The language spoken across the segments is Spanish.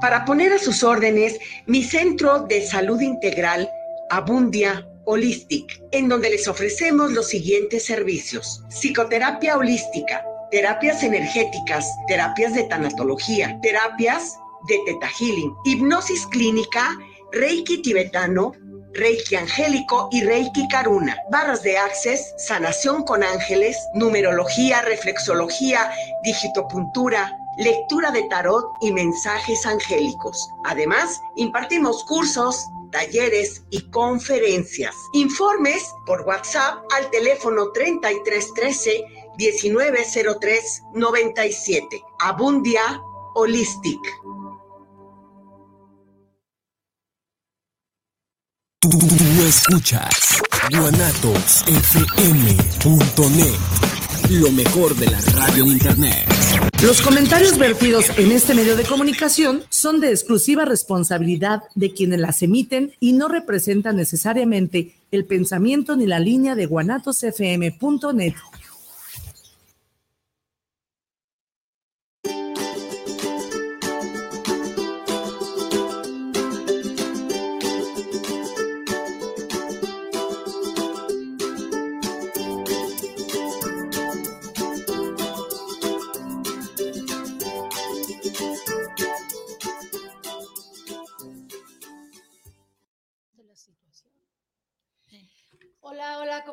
Para poner a sus órdenes mi centro de salud integral, Abundia Holistic, en donde les ofrecemos los siguientes servicios. Psicoterapia holística, terapias energéticas, terapias de tanatología, terapias de teta healing, hipnosis clínica, reiki tibetano, Reiki Angélico y Reiki Karuna. Barras de Access, sanación con ángeles, numerología, reflexología, digitopuntura, lectura de tarot y mensajes angélicos. Además, impartimos cursos, talleres y conferencias. Informes por WhatsApp al teléfono 3313 1903 97. Abundia Holistic. Tú, escuchas guanatosfm.net, lo mejor de la radio en internet. Los comentarios vertidos en este medio de comunicación son de exclusiva responsabilidad de quienes las emiten y no representan necesariamente el pensamiento ni la línea de guanatosfm.net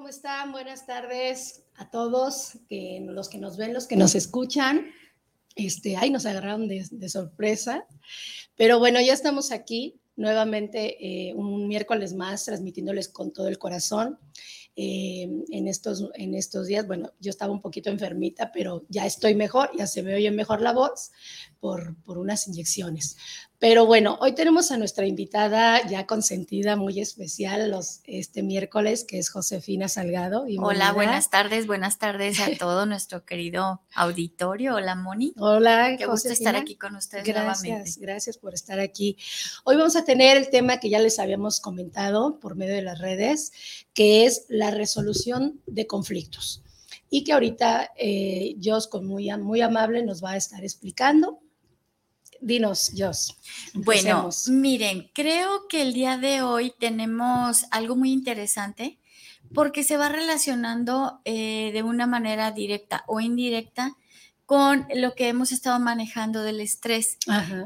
¿cómo están? Buenas tardes a todos, que, los que nos ven, los que nos escuchan. Este, ay, nos agarraron de, sorpresa. Pero bueno, ya estamos aquí nuevamente eh, un miércoles más transmitiéndoles con todo el corazón. Eh, en, estos, en estos días, bueno, yo estaba un poquito enfermita, pero ya estoy mejor, ya se me oye mejor la voz por, por unas inyecciones. Pero bueno, hoy tenemos a nuestra invitada ya consentida, muy especial, los, este miércoles, que es Josefina Salgado. Hola, buenas tardes, buenas tardes a todo nuestro querido auditorio. Hola, Moni. Hola, Qué gusto estar aquí con ustedes gracias, nuevamente. Gracias por estar aquí. Hoy vamos a tener el tema que ya les habíamos comentado por medio de las redes, que es la resolución de conflictos. Y que ahorita eh, Jos, con muy, muy amable, nos va a estar explicando Dinos, Jos. Bueno, miren, creo que el día de hoy tenemos algo muy interesante porque se va relacionando eh, de una manera directa o indirecta con lo que hemos estado manejando del estrés.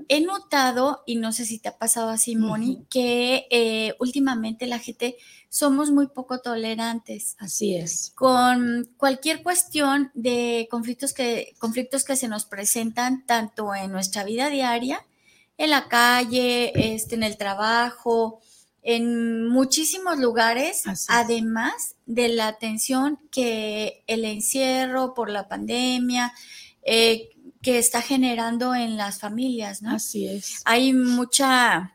He notado, y no sé si te ha pasado así, Moni, que eh, últimamente la gente somos muy poco tolerantes. Así es. Con cualquier cuestión de conflictos que, conflictos que se nos presentan tanto en nuestra vida diaria, en la calle, este, en el trabajo, en muchísimos lugares, además de la atención que el encierro por la pandemia, eh, que está generando en las familias, ¿no? Así es. Hay mucha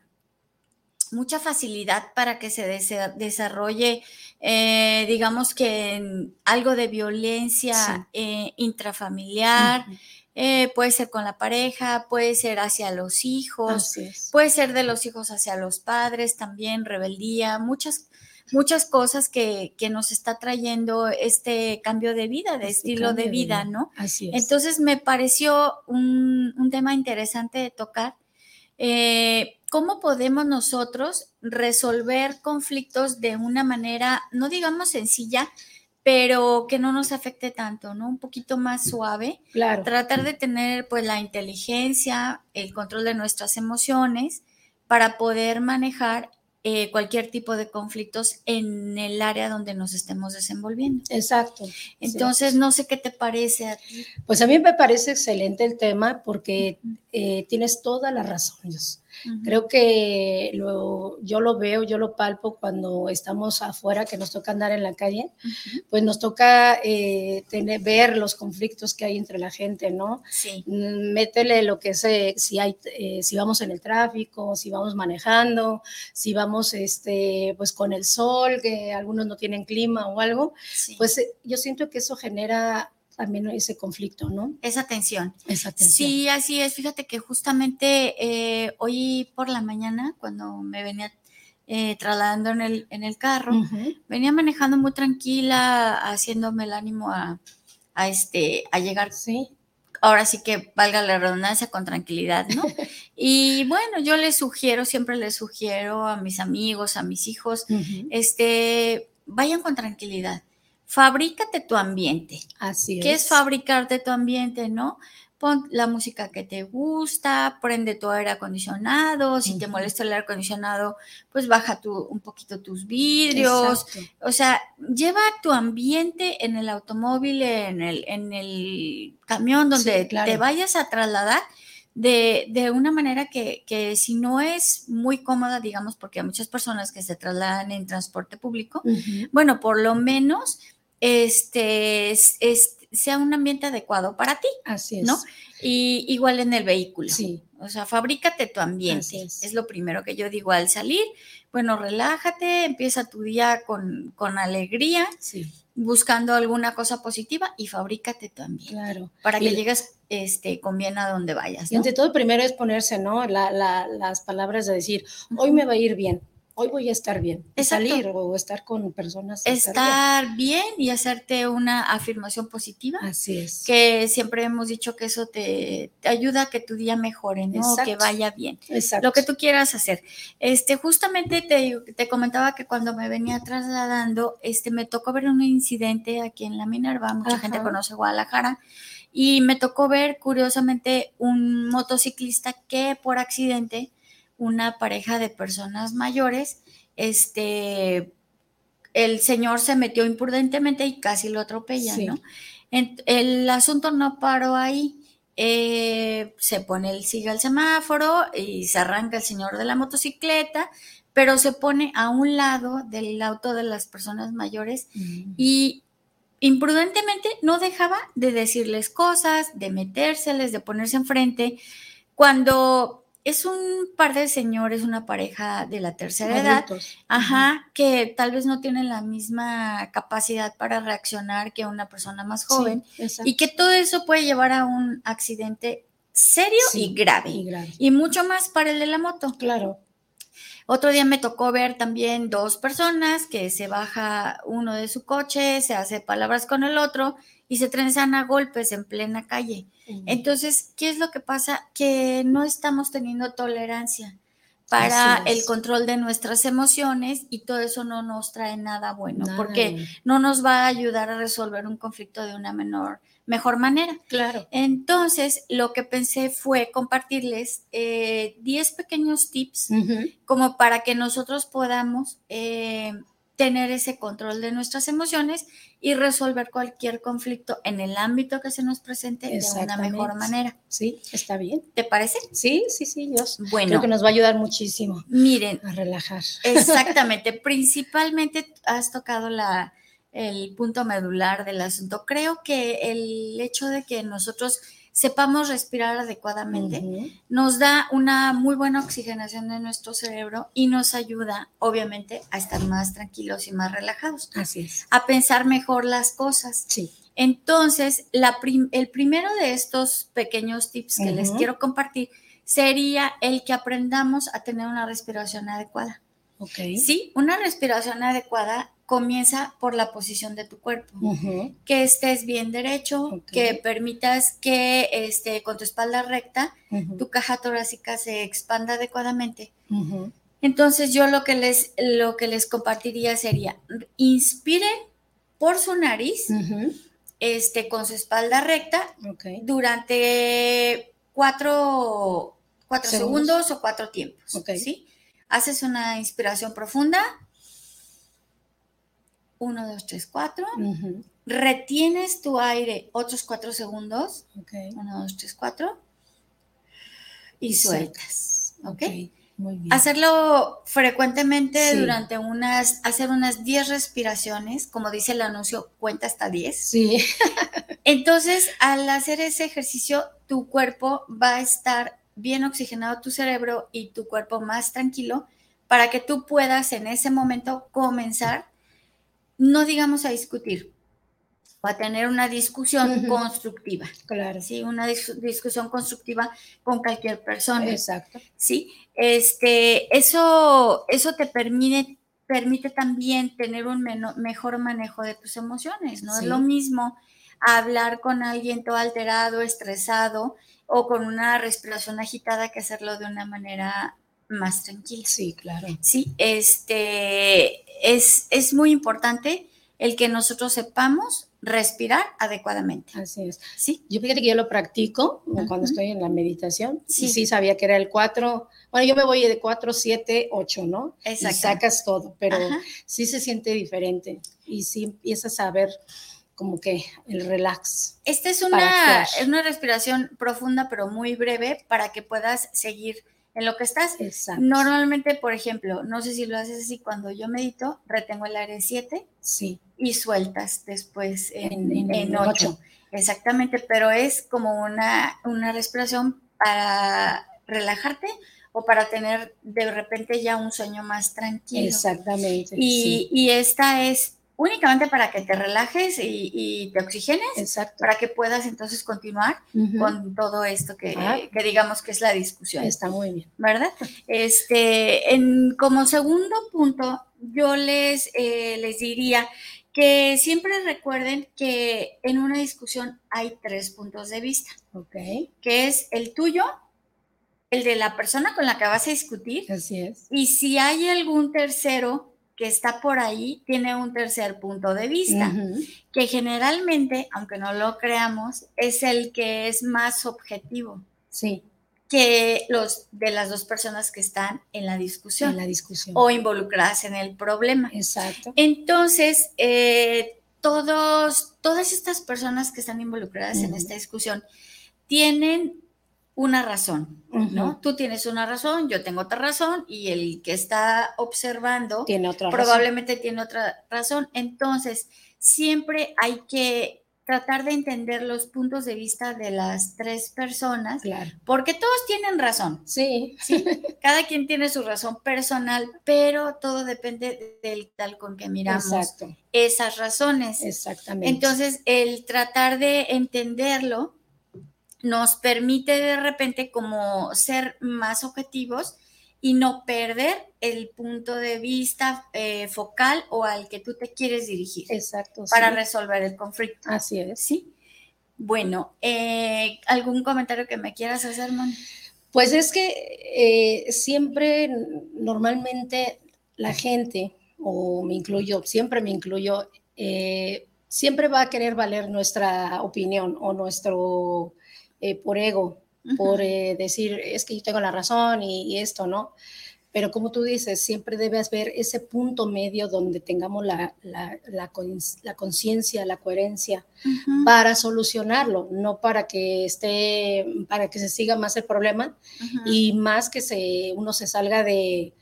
mucha facilidad para que se desarrolle, eh, digamos que algo de violencia eh, intrafamiliar. Eh, puede ser con la pareja, puede ser hacia los hijos, puede ser de los hijos hacia los padres, también rebeldía, muchas, muchas cosas que, nos está trayendo este cambio de vida, de este estilo de vida, ¿no? Así es. Entonces me pareció un, un tema interesante de tocar eh, ¿cómo podemos nosotros resolver conflictos de una manera, no digamos sencilla, pero que no nos afecte tanto, ¿no? Un poquito más suave. Claro. Tratar de tener pues la inteligencia, el control de nuestras emociones para poder manejar eh, cualquier tipo de conflictos en el área donde nos estemos desenvolviendo. Exacto. Entonces, no sé qué te parece a ti. Pues a mí me parece excelente el tema porque eh, tienes toda la razón. Creo que yo lo veo, yo lo palpo cuando estamos afuera, que nos toca andar en la calle, pues nos toca eh, tener, ver los conflictos que hay entre la gente, ¿no? Sí. Mm, métele lo que sé, si, hay, eh, si vamos en el tráfico, si vamos manejando, si vamos este, pues con el sol, que algunos no tienen clima o algo, pues eh, yo siento que eso genera también ese conflicto, ¿no? Esa tensión. Esa tensión. Sí, así es. Fíjate que justamente eh, hoy por la mañana, cuando me venía eh, trasladando en el, en el carro, venía manejando muy tranquila, haciéndome el ánimo a, este, a llegar sí. ahora sí que valga la redundancia, con tranquilidad, ¿no? Y bueno, yo les sugiero, siempre les sugiero a mis amigos, a mis hijos, este, vayan con tranquilidad. Fabrícate tu ambiente. Así es. ¿Qué es fabricarte tu ambiente, no? pon la música que te gusta, prende tu aire acondicionado, si te molesta el aire acondicionado, pues baja tu, un poquito tus vidrios, o sea, lleva tu ambiente en el automóvil, en el, en el camión donde te vayas a trasladar. De, de una manera que, que, si no es muy cómoda, digamos, porque hay muchas personas que se trasladan en transporte público, bueno, por lo menos este, es, sea un ambiente adecuado para ti. Así es. ¿no? Y igual en el vehículo. Sí. O sea, fabrícate tu ambiente. es. lo primero que yo digo al salir. Bueno, relájate, empieza tu día con, con alegría, sí. buscando alguna cosa positiva y fabrícate tu ambiente. Claro. Para que llegues este, con bien a donde vayas. Y ante todo, primero es ponerse, ¿no? las palabras de decir, hoy me va a ir bien hoy voy a estar bien. Salir o estar con personas. Estar, bien. y hacerte una afirmación positiva. Así es. Que siempre hemos dicho que eso te, ayuda a que tu día mejore, ¿no? Que vaya bien. Exacto. Lo que tú quieras hacer. Este, justamente te, te, comentaba que cuando me venía trasladando, este, me tocó ver un incidente aquí en la Minerva. Mucha gente conoce Guadalajara. Y me tocó ver, curiosamente, un motociclista que por accidente una pareja de personas mayores, este, el señor se metió imprudentemente y casi lo atropella, ¿no? el asunto no paró ahí. Eh, se pone el sigue el semáforo y se arranca el señor de la motocicleta, pero se pone a un lado del auto de las personas mayores mm. y imprudentemente no dejaba de decirles cosas, de metérseles, de ponerse enfrente. Cuando es un par de señores, una pareja de la tercera edad, ajá, que tal vez no tienen la misma capacidad para reaccionar que una persona más joven y que todo eso puede llevar a un accidente serio y, grave, y, grave, y mucho más para el de la moto. Claro. Otro día me tocó ver también dos personas que se baja uno de su coche, se hace palabras con el otro y se trenzan a golpes en plena calle. Entonces, ¿qué es lo que pasa? Que no estamos teniendo tolerancia para el control de nuestras emociones y todo eso no nos trae nada bueno, porque no nos va a ayudar a resolver un conflicto de una menor, mejor manera. Claro. Entonces, lo que pensé fue compartirles 10 eh, pequeños tips como para que nosotros podamos eh, tener ese control de nuestras emociones y resolver cualquier conflicto en el ámbito que se nos presente de una mejor manera. Sí, está bien. ¿Te parece? Sí, sí, sí, yo bueno, creo que nos va a ayudar muchísimo. Miren, a relajar. Exactamente, principalmente has tocado la, el punto medular del asunto. Creo que el hecho de que nosotros sepamos respirar adecuadamente, nos da una muy buena oxigenación de nuestro cerebro y nos ayuda, obviamente, a estar más tranquilos y más relajados. Así es. A pensar mejor las cosas. Sí. Entonces, la el primero de estos pequeños tips que les quiero compartir sería el que aprendamos a tener una respiración adecuada. Ok. Sí, una respiración adecuada comienza por la posición de tu cuerpo, que estés bien derecho, que permitas que este, con tu espalda recta tu caja torácica se expanda adecuadamente. Entonces yo lo que les, lo que les compartiría sería, inspiren por su nariz, este, con su espalda recta, durante cuatro, segundos. o cuatro tiempos. ¿sí? Haces una inspiración profunda 1, 2, 3, 4. Retienes tu aire otros 4 segundos. 1, 2, 3, 4. Y, sueltas. ¿Ok? Muy bien. Hacerlo frecuentemente durante unas, hacer unas 10 respiraciones, como dice el anuncio, cuenta hasta 10. Sí. Entonces, al hacer ese ejercicio, tu cuerpo va a estar bien oxigenado, tu cerebro y tu cuerpo más tranquilo, para que tú puedas en ese momento comenzar no digamos a discutir, o a tener una discusión constructiva. Claro. Sí, una discusión constructiva con cualquier persona. Exacto. Sí, este, eso, eso te permite, permite también tener un mejor manejo de tus emociones. No es lo mismo hablar con alguien todo alterado, estresado o con una respiración agitada que hacerlo de una manera más tranquila. Sí, claro. Sí, este es, es muy importante el que nosotros sepamos respirar adecuadamente. Así es. Sí. Yo fíjate que yo lo practico cuando estoy en la meditación. Sí. Sí. sí sabía que era el 4. Bueno, yo me voy de 4, 7, 8, ¿no? Y Exacto. sacas todo, pero Ajá. sí se siente diferente y sí empiezas a ver como que el relax. Esta es una, es una respiración profunda pero muy breve para que puedas seguir en lo que estás. Exacto. Normalmente, por ejemplo, no sé si lo haces así, cuando yo medito, retengo el aire en 7 Sí. y sueltas después en, En- en 8. ocho. Exactamente, pero es como una, una respiración para relajarte o para tener de repente ya un sueño más tranquilo. Exactamente. Y, sí. y esta es únicamente para que te relajes y, y te oxigenes, Exacto. para que puedas entonces continuar con todo esto que, Ah. que digamos que es la discusión. Está muy bien. ¿verdad? Este, en, como segundo punto, yo les, eh, les diría que siempre recuerden que en una discusión hay tres puntos de vista, Ok. que es el tuyo, el de la persona con la que vas a discutir, Así es. y si hay algún tercero que está por ahí, tiene un tercer punto de vista, que generalmente, aunque no lo creamos, es el que es más objetivo Sí, que los de las dos personas que están en la discusión en la discusión. o involucradas en el problema. Exacto. Entonces, eh, todos, todas estas personas que están involucradas en esta discusión tienen una razón, ¿no? Tú tienes una razón, yo tengo otra razón y el que está observando Tiene otra razón. probablemente tiene otra razón. Entonces, siempre hay que tratar de entender los puntos de vista de las tres personas, Claro. porque todos tienen razón. Sí. Cada quien tiene su razón personal, pero todo depende del tal con que miramos Exacto. esas razones. Exactamente. Entonces, el tratar de entenderlo nos permite de repente como ser más objetivos y no perder el punto de vista eh, focal o al que tú te quieres dirigir Exacto. para sí. resolver el conflicto. Así es. ¿Sí? Bueno, eh, ¿algún comentario que me quieras hacer, Mon? Pues es que eh, siempre, normalmente, la gente, o me incluyo, siempre me incluyo, siempre va a querer valer nuestra opinión o nuestro, eh, por ego, por eh, decir, es que yo tengo la razón y, y esto, ¿no? Pero como tú dices, siempre debe haber ese punto medio donde tengamos la, la, la, la conciencia, la coherencia Ujú, para solucionarlo, no para que esté, para que se siga más el problema ujú. y más que se, uno se salga de,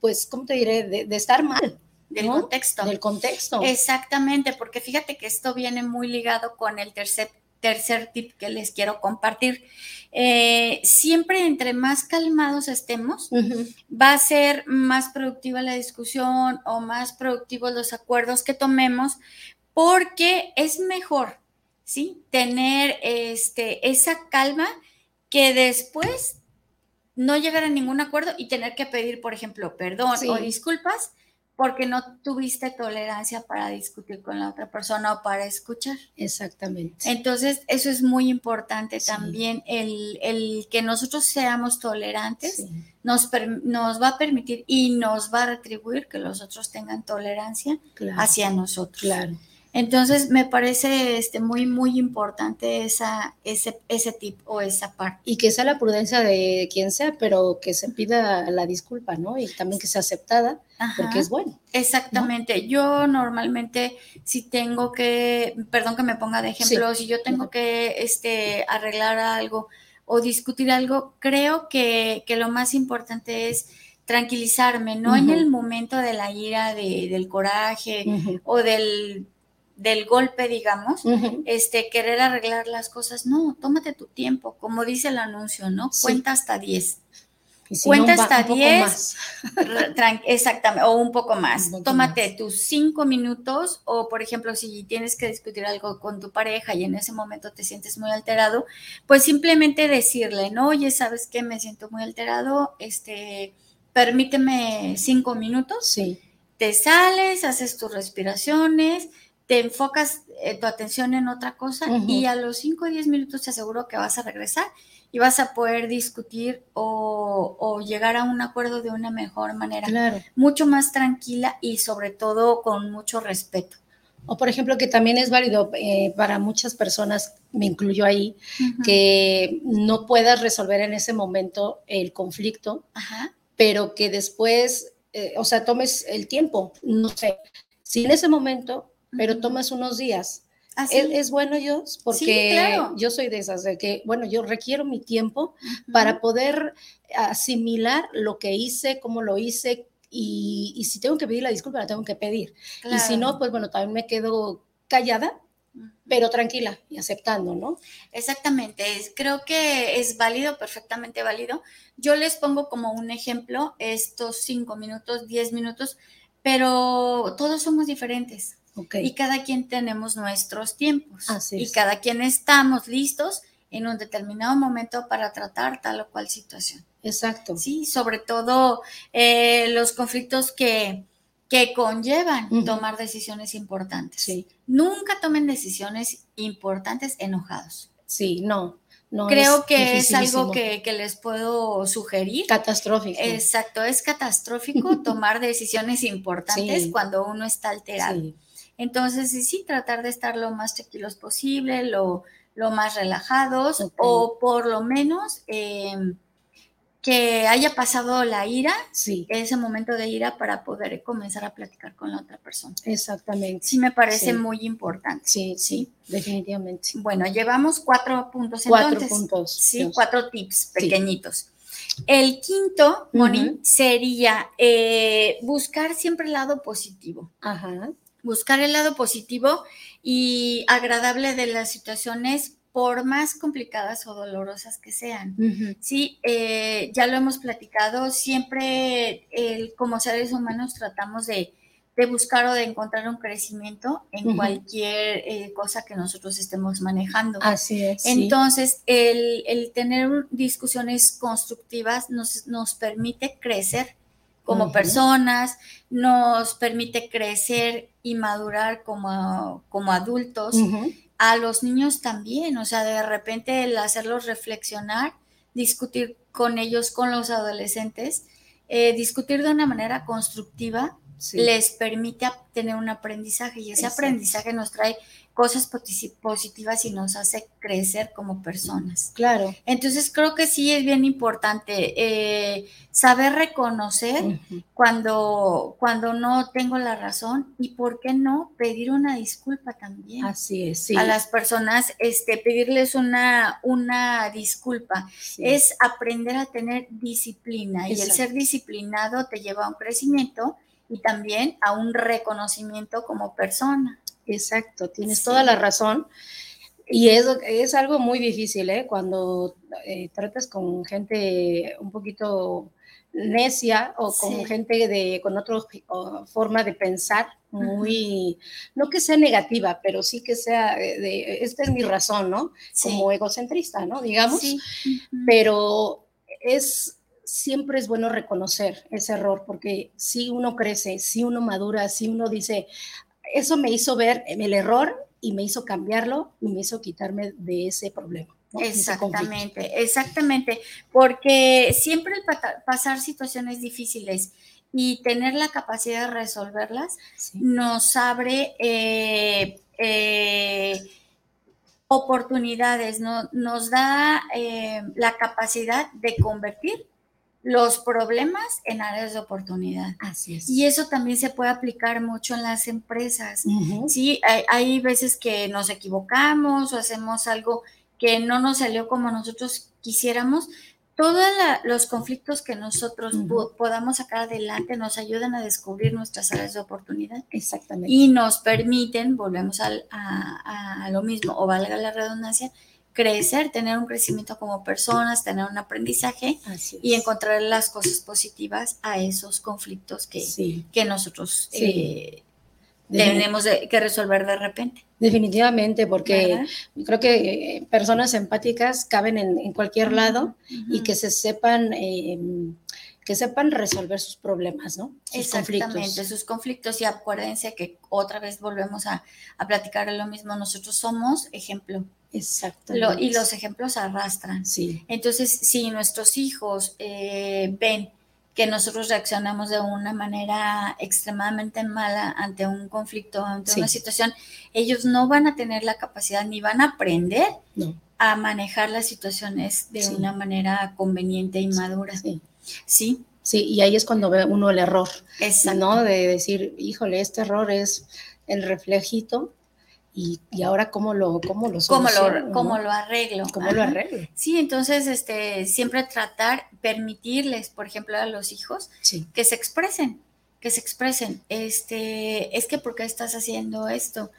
pues, ¿cómo te diré? De, de estar mal, del ¿no? contexto. del contexto. Exactamente, porque fíjate que esto viene muy ligado con el tercer, tercer tip que les quiero compartir. Eh, siempre entre más calmados estemos, va a ser más productiva la discusión o más productivos los acuerdos que tomemos, porque es mejor, ¿sí? Tener este, esa calma que después no llegar a ningún acuerdo y tener que pedir, por ejemplo, perdón Sí. o disculpas porque no tuviste tolerancia para discutir con la otra persona o para escuchar. Exactamente. Entonces, eso es muy importante Sí. también, el, el que nosotros seamos tolerantes Sí, nos, per- nos va a permitir y nos va a retribuir que los otros tengan tolerancia claro, hacia nosotros. claro. Entonces, me parece este, muy, muy importante esa, ese, ese tip o esa parte. Y que sea la prudencia de quien sea, pero que se pida la disculpa, ¿no? Y también que sea aceptada, porque es bueno. Exactamente. Yo normalmente si tengo que, perdón que me ponga de ejemplo, si yo tengo que este, arreglar algo o discutir algo, creo que, que lo más importante es tranquilizarme, no en el momento de la ira, de- del coraje o del, del golpe, digamos, este, querer arreglar las cosas. No, tómate tu tiempo, como dice el anuncio, ¿no? Sí. Cuenta hasta 10. Y si Cuenta no, hasta un poco 10. más. Re- tran- Exactamente, o un poco más. Un poco Tómate más. tus cinco minutos o, por ejemplo, si tienes que discutir algo con tu pareja y en ese momento te sientes muy alterado, pues simplemente decirle, no, oye, ¿sabes qué? Me siento muy alterado, este, permíteme cinco minutos, Sí, te sales, haces tus respiraciones, te enfocas eh, tu atención en otra cosa y a los 5 o 10 minutos te aseguro que vas a regresar y vas a poder discutir o, llegar a un acuerdo de una mejor manera, claro. mucho más tranquila y sobre todo con mucho respeto. O por ejemplo, que también es válido eh, para muchas personas, me incluyo ahí, que no puedas resolver en ese momento el conflicto, pero que después, eh, o sea, tomes el tiempo, no sé, si en ese momento, pero tomas unos días. ¿Ah, es, bueno yo, porque yo soy de esas, de que, bueno, yo requiero mi tiempo para poder asimilar lo que hice, cómo lo hice, y, si tengo que pedir la disculpa, la tengo que pedir. Y si no, pues bueno, también me quedo callada, pero tranquila y aceptando, ¿no? Exactamente, creo que es válido, perfectamente válido. Yo les pongo como un ejemplo estos cinco minutos, diez minutos, pero todos somos diferentes. Y cada quien tenemos nuestros tiempos. Y cada quien estamos listos en un determinado momento para tratar tal o cual situación. Exacto. Sí, sobre todo eh, los conflictos que, que conllevan tomar decisiones importantes. Sí. Nunca tomen decisiones importantes enojados. Sí, no. No Creo que es algo que, les puedo sugerir. Catastrófico. Exacto, es catastrófico tomar decisiones importantes cuando uno está alterado. Entonces, sí, sí, tratar de estar lo más tranquilos posible, lo, lo más relajados, o por lo menos em, que haya pasado la ira, sí. ese momento de ira para poder comenzar a platicar con la otra persona. Exactamente. Sí, me parece muy importante. Sí, sí, definitivamente. Bueno, llevamos cuatro puntos cuatro puntos. Sí, cuatro tips pequeñitos. El quinto, Moni, sería eh, buscar siempre el lado positivo. Ajá. Buscar el lado positivo y agradable de las situaciones por más complicadas o dolorosas que sean. Sí, eh, ya lo hemos platicado, siempre como seres humanos tratamos de, buscar o de encontrar un crecimiento en cualquier eh, cosa que nosotros estemos manejando. Así es. Entonces, el, tener discusiones constructivas nos, nos permite crecer como personas, nos permite crecer y madurar como, como adultos a los niños también, o sea, de repente el hacerlos reflexionar, discutir con ellos, con los adolescentes, eh, discutir de una manera constructiva, les permite tener un aprendizaje y ese aprendizaje nos trae cosas positivas y nos hace crecer como personas. Claro. Entonces creo que sí es bien importante eh, saber reconocer cuando, cuando no tengo la razón y por qué no pedir una disculpa también. Así es, sí. A las personas, este, pedirles una, una disculpa. Es aprender a tener disciplina y el ser disciplinado te lleva a un crecimiento y también a un reconocimiento como persona. Exacto, tienes toda la razón. Y es, es algo muy difícil, ¿eh? Cuando eh, tratas con gente un poquito necia o con gente de con otra forma de pensar muy no que sea negativa pero sí que sea de esta es mi razón no como egocentrista no digamos. Pero es siempre es bueno reconocer ese error porque si uno crece si uno madura si uno dice eso me hizo ver el error y me hizo cambiarlo y me hizo quitarme de ese problema. Exactamente, exactamente, porque siempre el pasar situaciones difíciles y tener la capacidad de resolverlas nos abre eh, eh, oportunidades, ¿no? nos da eh, la capacidad de convertir los problemas en áreas de oportunidad. Así es. Y eso también se puede aplicar mucho en las empresas. Sí, hay, veces que nos equivocamos o hacemos algo que no nos salió como nosotros quisiéramos. Todos los conflictos que nosotros podamos sacar adelante nos ayudan a descubrir nuestras áreas de oportunidad. Exactamente. Y nos permiten, volvemos a, a lo mismo, o valga la redundancia, crecer, tener un crecimiento como personas, tener un aprendizaje y encontrar las cosas positivas a esos conflictos que, que nosotros eh, tenemos que resolver de repente. Definitivamente, porque creo que eh, personas empáticas caben en, cualquier lado y que se sepan... Eh, que sepan resolver sus problemas, ¿no? Sus Exactamente, sus conflictos. Y acuérdense que otra vez volvemos a, a platicar lo mismo. Nosotros somos ejemplo. Exactamente. y los ejemplos arrastran. Sí. Entonces, si nuestros hijos eh, ven que nosotros reaccionamos de una manera extremadamente mala ante un conflicto, ante una situación, ellos no van a tener la capacidad ni van a aprender a manejar las situaciones de una manera conveniente y madura. Sí. Sí. Sí, y ahí es cuando ve uno el error, Exacto. ¿no? De decir, híjole, este error es el reflejito y, ahora cómo lo, cómo lo ¿Cómo lo, cómo lo arreglo? ¿Cómo lo arreglo? Sí, entonces este, siempre tratar, permitirles, por ejemplo, a los hijos que se expresen, que se expresen. Este, es que ¿por qué estás haciendo esto?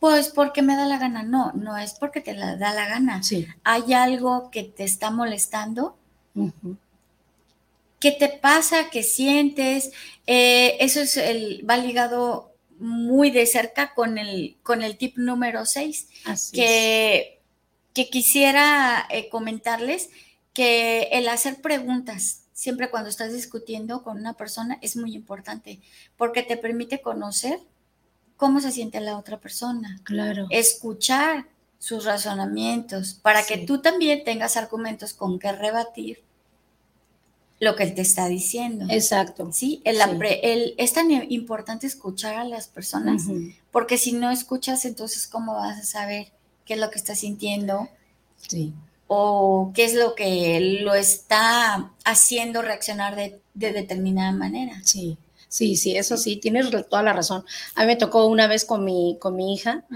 Pues porque me da la gana. No, no es porque te la da la gana. Sí. Hay algo que te está molestando. ¿Qué te pasa? ¿Qué sientes? Eh, eso es el, va ligado muy de cerca con el, con el tip número 6, que, que quisiera eh, comentarles que el hacer preguntas siempre cuando estás discutiendo con una persona es muy importante porque te permite conocer cómo se siente la otra persona. Claro. Escuchar sus razonamientos para que tú también tengas argumentos con que rebatir lo que él te está diciendo. Exacto. Sí, el, es tan importante escuchar a las personas, porque si no escuchas, entonces, ¿cómo vas a saber qué es lo que está sintiendo? Sí. O qué es lo que lo está haciendo reaccionar de, de determinada manera. Sí. Sí, sí, eso sí, tienes toda la razón. A mí me tocó una vez con mi, con mi hija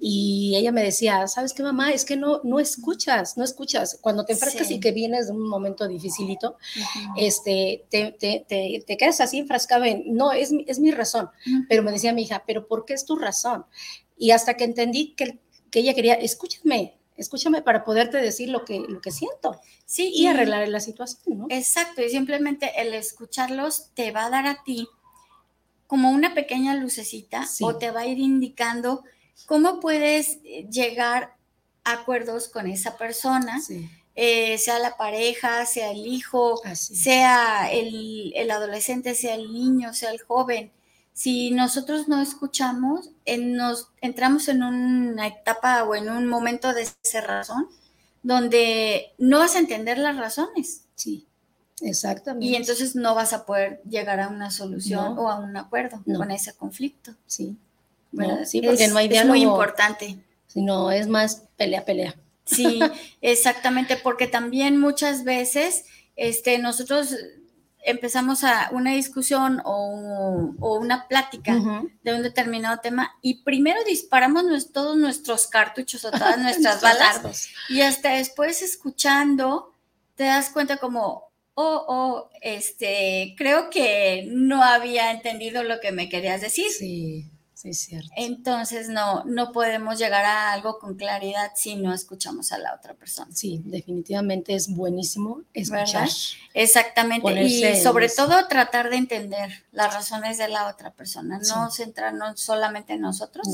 y ella me decía, ¿sabes qué, mamá? Es que no, no escuchas, no escuchas. Cuando te enfrascas y que vienes de un momento dificilito, este, te, te, te, quedas así enfrascado en, no, es, es mi razón. Pero me decía mi hija, ¿pero por qué es tu razón? Y hasta que entendí que, que ella quería, escúchame, escúchame para poderte decir lo que, lo que siento. Sí, y, arreglar la situación, ¿no? Exacto, y simplemente el escucharlos te va a dar a ti como una pequeña lucecita o te va a ir indicando cómo puedes eh, llegar a acuerdos con esa persona, eh, sea la pareja, sea el hijo, sea el, adolescente, sea el niño, sea el joven. Si nosotros no escuchamos, nos entramos en una etapa o en un momento de cerrazón donde no vas a entender las razones. Sí. Exactamente. Y entonces no vas a poder llegar a una solución o a un acuerdo con ese conflicto. Sí. sí, porque no hay diálogo. Es muy importante. Sino es más pelea, pelea. Sí, exactamente, porque también muchas veces este, nosotros empezamos a una discusión o, una plática de un determinado tema y primero disparamos todos nuestros cartuchos o todas nuestras balas y hasta después escuchando te das cuenta como, oh, oh, este, creo que no había entendido lo que me querías decir. Sí, sí, es cierto. Entonces no, no podemos llegar a algo con claridad si no escuchamos a la otra persona. Sí, definitivamente es buenísimo escuchar. Exactamente. y sobre todo tratar de entender las razones de la otra persona, no centrarnos solamente en nosotros,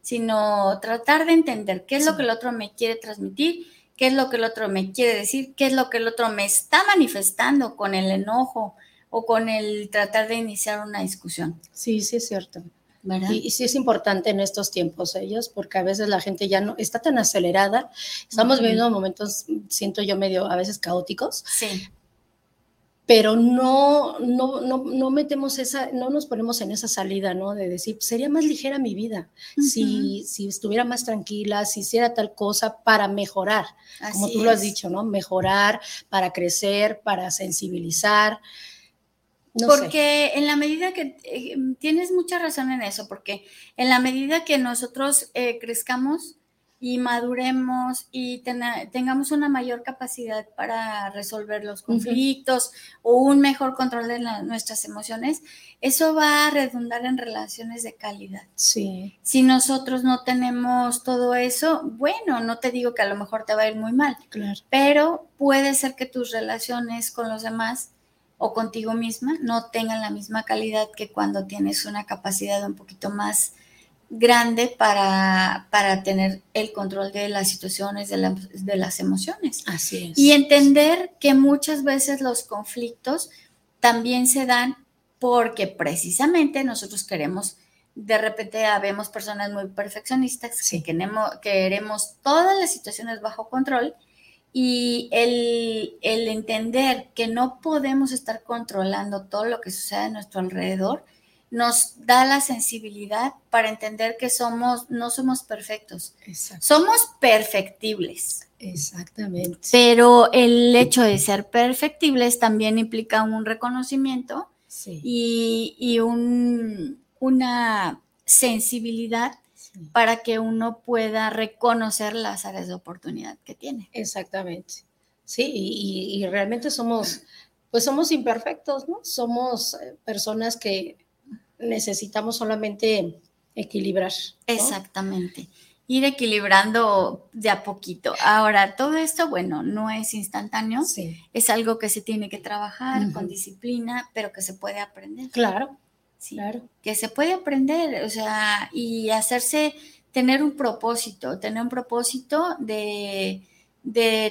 sino tratar de entender qué es lo que el otro me quiere transmitir qué es lo que el otro me quiere decir, qué es lo que el otro me está manifestando con el enojo o con el tratar de iniciar una discusión. Sí, sí es cierto. Y, sí es importante en estos tiempos ellos, porque a veces la gente ya no está tan acelerada. Estamos viviendo momentos, siento yo, medio a veces caóticos. Sí pero no, no, no, no, metemos esa, no nos ponemos en esa salida, ¿no? De decir, sería más ligera mi vida si, si estuviera más tranquila, si hiciera tal cosa para mejorar, como tú lo has dicho, ¿no? Mejorar, para crecer, para sensibilizar. porque en la medida que eh, tienes mucha razón en eso, porque en la medida que nosotros eh, crezcamos, y maduremos y tengamos una mayor capacidad para resolver los conflictos o un mejor control de nuestras emociones, eso va a redundar en relaciones de calidad. Sí. Si nosotros no tenemos todo eso, bueno, no te digo que a lo mejor te va a ir muy mal, claro. pero puede ser que tus relaciones con los demás o contigo misma no tengan la misma calidad que cuando tienes una capacidad un poquito más grande para, para tener el control de las situaciones, de, de las emociones. Así es. Y entender que muchas veces los conflictos también se dan porque precisamente nosotros queremos, de repente habemos personas muy perfeccionistas que queremos, queremos todas las situaciones bajo control y el, el, entender que no podemos estar controlando todo lo que sucede a nuestro alrededor nos da la sensibilidad para entender que somos, no somos perfectos. Somos perfectibles. Exactamente. Pero el hecho de ser perfectibles también implica un reconocimiento y, y un, una sensibilidad para que uno pueda reconocer las áreas de oportunidad que tiene. Exactamente. Sí, y, realmente somos, pues somos imperfectos, ¿no? Somos eh, personas que necesitamos solamente equilibrar. Exactamente. Ir equilibrando de a poquito. Ahora, todo esto, bueno, no es instantáneo, es algo que se tiene que trabajar con disciplina, pero que se puede aprender. Claro, Claro. Que se puede aprender, o sea, y hacerse, tener un propósito, tener un propósito de,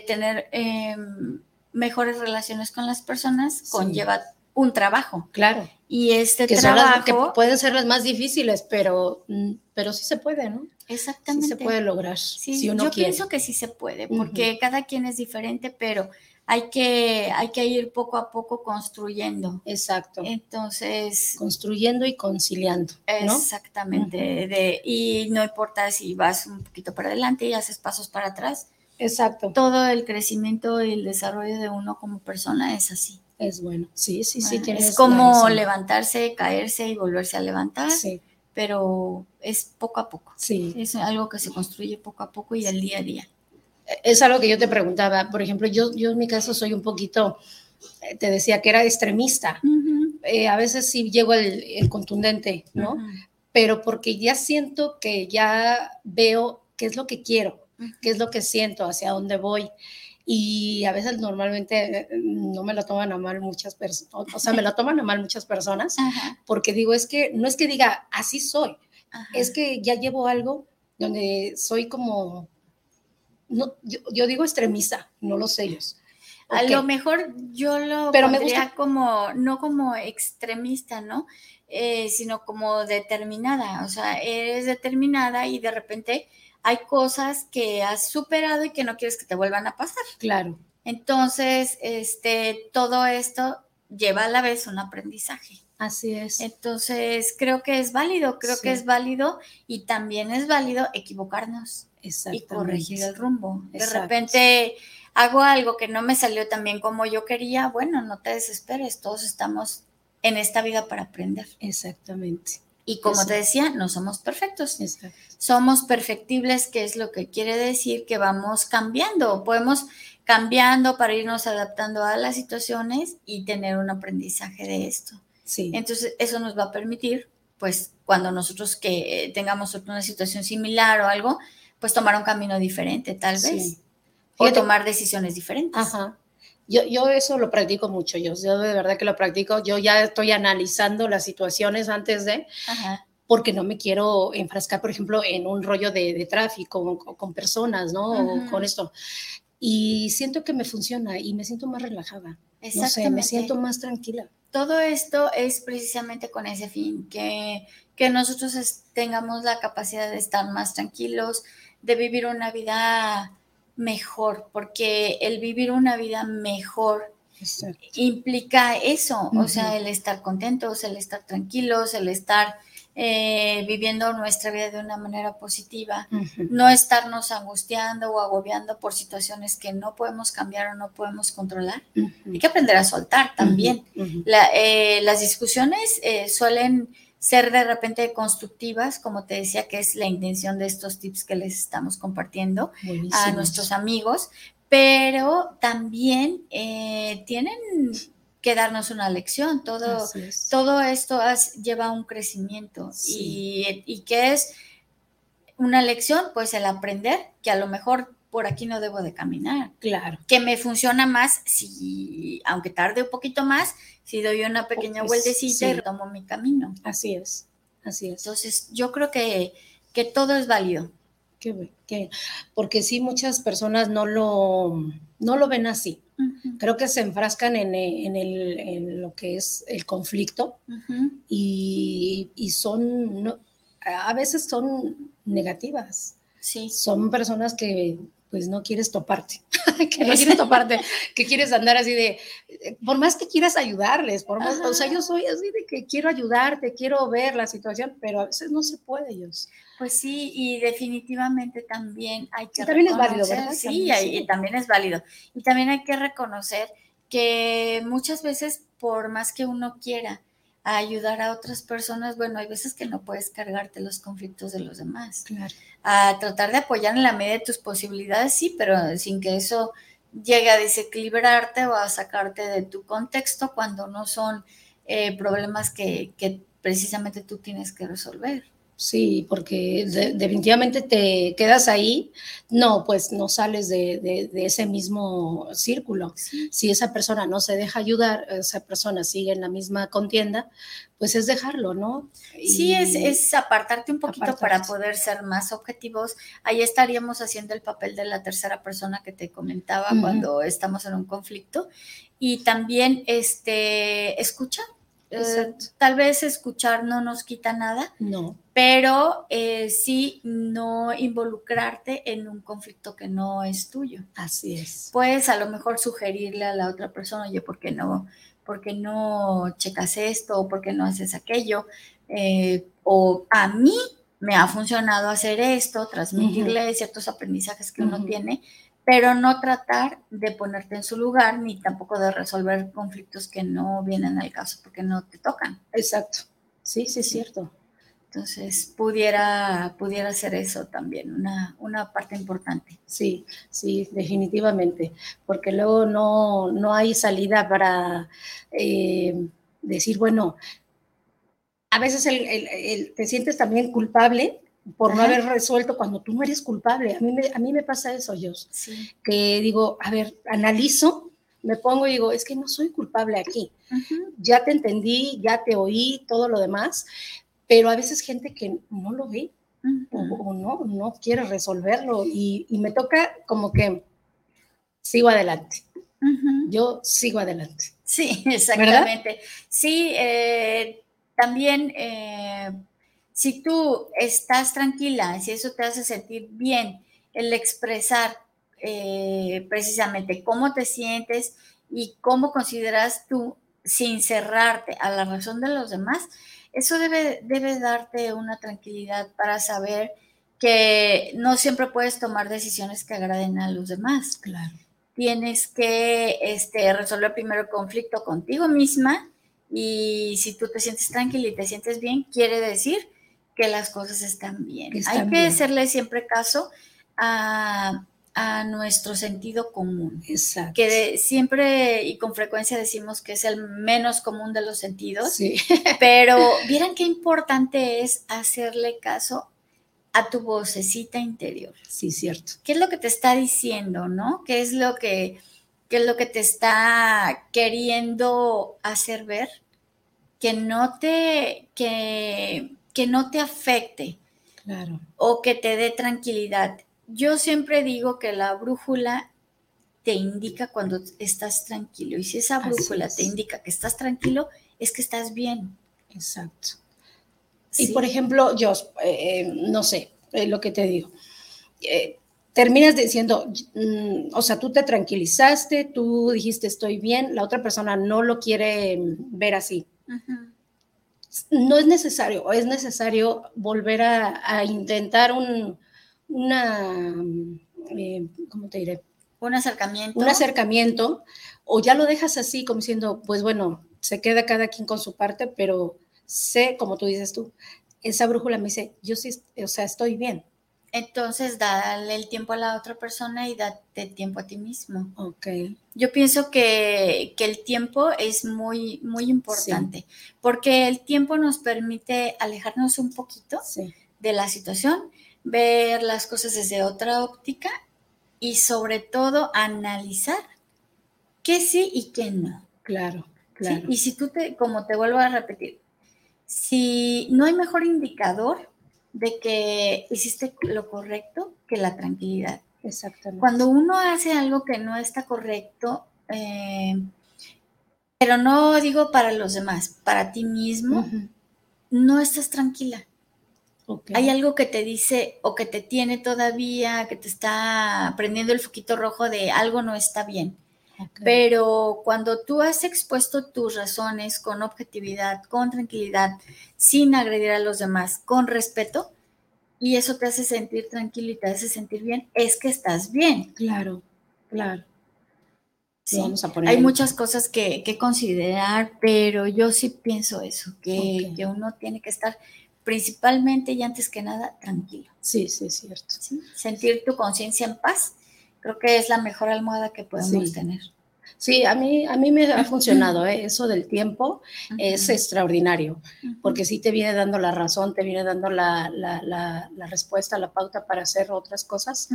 tener em, mejores relaciones con las personas, conlleva un trabajo. Claro. Y este trabajo. que pueden ser las más difíciles, pero, mm, pero sí se puede, ¿no? Exactamente. Sí se puede lograr. Sí, yo pienso que sí se puede, porque cada quien es diferente, pero hay que, hay que ir poco a poco construyendo. Exacto. Entonces. Construyendo y conciliando. Exactamente. de, y no importa si vas un poquito para adelante y haces pasos para atrás. Exacto. Todo el crecimiento y el desarrollo de uno como persona es así. Es bueno. Sí, sí, sí. es como levantarse, caerse y volverse a levantar. Sí. Pero es poco a poco. Sí. Es algo que se construye poco a poco y al día a día es algo que yo te preguntaba. Por ejemplo, yo, yo en mi caso soy un poquito, eh, te decía que era extremista. Eh, a veces sí llego el, contundente, ¿no? Pero porque ya siento que ya veo qué es lo que quiero, qué es lo que siento, hacia dónde voy. Y a veces normalmente eh, no me lo toman a mal muchas personas, o sea, me lo toman a mal muchas personas, porque digo, es que no es que diga, así soy, es que ya llevo algo donde soy como no, yo, digo extremista, no los sellos. A lo mejor yo lo Pero pondría como, no como extremista, ¿no? Eh, sino como determinada. O sea, eres determinada y de repente hay cosas que has superado y que no quieres que te vuelvan a pasar. Claro. Entonces, este, todo esto lleva a la vez un aprendizaje. Así es. Entonces, creo que es válido, creo que es válido y también es válido equivocarnos y corregir el rumbo. De repente hago algo que no me salió tan bien como yo quería, bueno, no te desesperes, todos estamos en esta vida para aprender. Exactamente. Y como te decía, no somos perfectos. Somos perfectibles, que es lo que quiere decir que vamos cambiando. Podemos cambiando para irnos adaptando a las situaciones y tener un aprendizaje de esto. Sí. Entonces, eso nos va a permitir, pues, cuando nosotros que tengamos una situación similar o algo, pues tomar un camino diferente, tal vez. O tomar decisiones diferentes. Ajá. Yo, yo eso lo practico mucho, yo, yo de verdad que lo practico, yo ya estoy analizando las situaciones antes de, porque no me quiero enfrascar, por ejemplo, en un rollo de, tráfico con, personas, ¿no? O con esto. Y siento que me funciona y me siento más relajada. No sé, me siento más tranquila. Todo esto es precisamente con ese fin, que, que nosotros tengamos la capacidad de estar más tranquilos, de vivir una vida mejor, porque el vivir una vida mejor implica eso, o sea, el estar contentos, el estar tranquilos, el estar eh, viviendo nuestra vida de una manera positiva, no estarnos angustiando o agobiando por situaciones que no podemos cambiar o no podemos controlar. Hay que aprender a soltar también. Eh, las discusiones eh, suelen ser de repente constructivas, como te decía, que es la intención de estos tips que les estamos compartiendo a nuestros amigos, pero también eh, tienen que darnos una lección. Todo, todo esto lleva un crecimiento y, y que es una lección, pues el aprender que a lo mejor por aquí no debo de caminar. Claro. Que me funciona más si, aunque tarde un poquito más, si doy una pequeña vueltecita y retomo mi camino. Así es, así es. Entonces, yo creo que, que todo es válido. Qué, qué, porque sí, muchas personas no lo, no lo ven así. Creo que se enfrascan en, en, el, en, lo que es el conflicto y, y, son, a veces son negativas. Sí. Son personas que pues no quieres toparte, que no quieres toparte, que quieres andar así de, por más que quieras ayudarles, por más, o sea, yo soy así de que quiero ayudarte, quiero ver la situación, pero a veces no se puede, ellos. Pues sí, y definitivamente también hay que... también es válido, ¿verdad? Sí, y también es válido. Y también hay que reconocer que muchas veces, por más que uno quiera, ayudar a otras personas, bueno, hay veces que no puedes cargarte los conflictos de los demás. Claro a tratar de apoyar en la medida de tus posibilidades, sí, pero sin que eso llegue a desequilibrarte o a sacarte de tu contexto cuando no son eh, problemas que, que precisamente tú tienes que resolver. Sí, porque definitivamente te quedas ahí, no, pues no sales de, ese mismo círculo. Si esa persona no se deja ayudar, esa persona sigue en la misma contienda, pues es dejarlo, ¿no? sí, es, apartarte un poquito para poder ser más objetivos. Ahí estaríamos haciendo el papel de la tercera persona que te comentaba cuando estamos en un conflicto. Y también, este, escucha, eh, tal vez escuchar no nos quita nada, no. pero eh, sí no involucrarte en un conflicto que no es tuyo. Así es. Puedes a lo mejor sugerirle a la otra persona, oye, ¿por qué no, por qué no checas esto o por qué no haces aquello? Eh, o a mí me ha funcionado hacer esto, transmitirle ciertos aprendizajes que uno tiene, pero no tratar de ponerte en su lugar ni tampoco de resolver conflictos que no vienen al caso porque no te tocan. Exacto. Sí, sí, es cierto. Entonces, pudiera, pudiera ser eso también, una, una parte importante. Sí, sí, definitivamente, porque luego no, no hay salida para eh, decir, bueno, a veces te sientes también culpable por no haber resuelto cuando tú no eres culpable. A mí me, a mí me pasa eso, yo. Que digo, a ver, analizo, me pongo y digo, es que no soy culpable aquí. Ya te entendí, ya te oí, todo lo demás, pero a veces gente que no lo ve o, no, no quiere resolverlo y, me toca como que sigo adelante. Yo sigo adelante. Sí, exactamente. Sí, eh, también... Eh, si tú estás tranquila, si eso te hace sentir bien, el expresar eh, precisamente cómo te sientes y cómo consideras tú sin cerrarte a la razón de los demás, eso debe, debe darte una tranquilidad para saber que no siempre puedes tomar decisiones que agraden a los demás. Claro. Tienes que este, resolver primero el conflicto contigo misma y si tú te sientes tranquila y te sientes bien, quiere decir que las cosas están bien. Hay que hacerle siempre caso a, nuestro sentido común. Exacto. Que siempre y con frecuencia decimos que es el menos común de los sentidos. Sí. pero vieran qué importante es hacerle caso a tu vocecita interior. Sí, cierto. ¿Qué es lo que te está diciendo, no? ¿Qué es lo que, qué es lo que te está queriendo hacer ver? Que no te, que que no te afecte claro. o que te dé tranquilidad. Yo siempre digo que la brújula te indica cuando estás tranquilo y si esa brújula te indica que estás tranquilo, es que estás bien. Exacto. Y por ejemplo, yo, eh, no sé, lo que te digo, eh, terminas diciendo, mm, o sea, tú te tranquilizaste, tú dijiste estoy bien, la otra persona no lo quiere ver así no es necesario, es necesario volver a, intentar un, una, eh, ¿cómo te diré? Un acercamiento. Un acercamiento, o ya lo dejas así, como diciendo, pues bueno, se queda cada quien con su parte, pero sé, como tú dices tú, esa brújula me dice, yo sí, o sea, estoy bien. Entonces, dale el tiempo a la otra persona y date tiempo a ti mismo. Ok. Yo pienso que, el tiempo es muy, muy importante, porque el tiempo nos permite alejarnos un poquito de la situación, ver las cosas desde otra óptica y sobre todo analizar qué sí y qué no. Claro, claro. Y si tú te, como te vuelvo a repetir, si no hay mejor indicador de que hiciste lo correcto que la tranquilidad. Exactamente. Cuando uno hace algo que no está correcto, eh, pero no digo para los demás, para ti mismo, no estás tranquila. Hay algo que te dice o que te tiene todavía, que te está prendiendo el foquito rojo de algo no está bien. Pero cuando tú has expuesto tus razones con objetividad, con tranquilidad, sin agredir a los demás, con respeto, y eso te hace sentir tranquilo y te hace sentir bien, es que estás bien. Claro, claro. Vamos a poner Hay muchas cosas que, considerar, pero yo sí pienso eso, que, uno tiene que estar principalmente y antes que nada tranquilo. Sí, sí, es cierto. Sentir tu conciencia en paz, creo que es la mejor almohada que podemos tener. Sí, a mí, a mí me ha funcionado, ¿eh? eso del tiempo es extraordinario, porque sí te viene dando la razón, te viene dando la, la respuesta, la pauta para hacer otras cosas,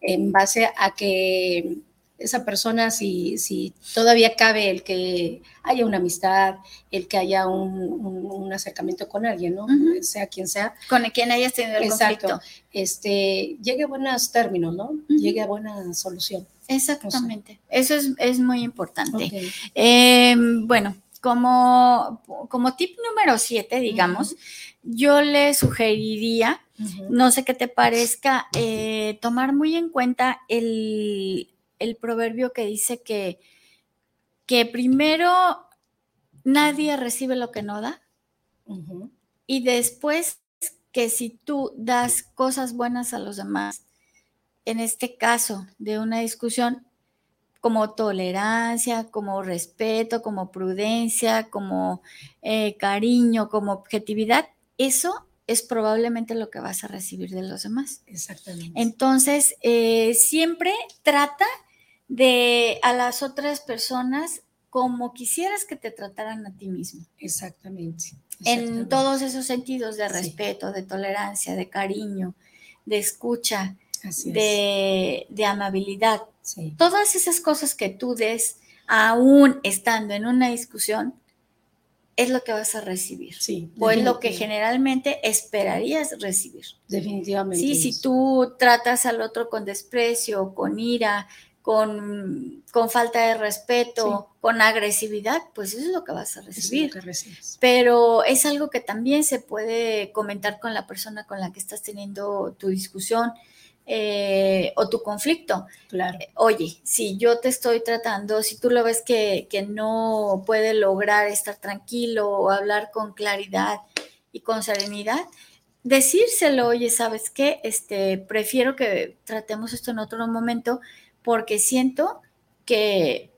en base a que esa persona, si, si todavía cabe el que haya una amistad, el que haya un, acercamiento con alguien, ¿no? Sea quien sea. Con quien hayas tenido el Exacto. Este, llegue a buenos términos, ¿no? Llegue a buena solución. Exactamente. Eso es, muy importante. Em, bueno, como, como tip número siete, digamos, yo le sugeriría, no sé qué te parezca, eh, tomar muy en cuenta el, el proverbio que dice que, que primero nadie recibe lo que no da y después que si tú das cosas buenas a los demás, en este caso de una discusión, como tolerancia, como respeto, como prudencia, como eh, cariño, como objetividad, eso es probablemente lo que vas a recibir de los demás. Exactamente. Entonces, eh, siempre trata de a las otras personas como quisieras que te trataran a ti mismo. Exactamente. En todos esos sentidos de respeto, de tolerancia, de cariño, de escucha, de, amabilidad. Todas esas cosas que tú des, aún estando en una discusión, es lo que vas a recibir. Sí, o es lo que generalmente esperarías recibir. Definitivamente. Sí, si tú tratas al otro con desprecio, con ira, con, falta de respeto, con agresividad, pues eso es lo que vas a recibir. Pero es algo que también se puede comentar con la persona con la que estás teniendo tu discusión eh, o tu conflicto. Claro. Eh, oye, si yo te estoy tratando, si tú lo ves que, que no puede lograr estar tranquilo o hablar con claridad y con serenidad, decírselo, oye, ¿sabes qué? Este, prefiero que tratemos esto en otro momento porque siento que,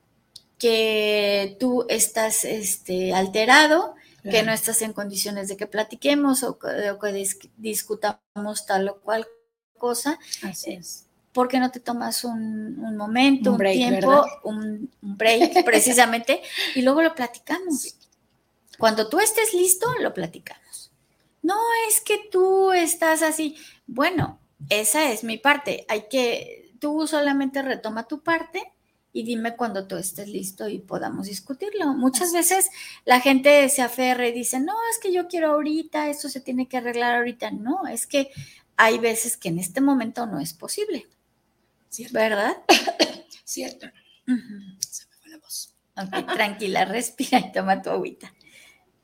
que tú estás este, alterado, que no estás en condiciones de que platiquemos o que, discutamos tal o cual cosa. Así es. ¿Por qué no te tomas un, momento, un, tiempo, un, break precisamente, y luego lo platicamos? Cuando tú estés listo, lo platicamos. No es que tú estás así. Bueno, esa es mi parte. Hay que tú solamente retoma tu parte y dime cuando tú estés listo y podamos discutirlo. Muchas veces la gente se aferra y dice, no, es que yo quiero ahorita, esto se tiene que arreglar ahorita. No, es que hay veces que en este momento no es posible. ¿Verdad? Cierto. Se me fue la voz. tranquila, respira y toma tu agüita.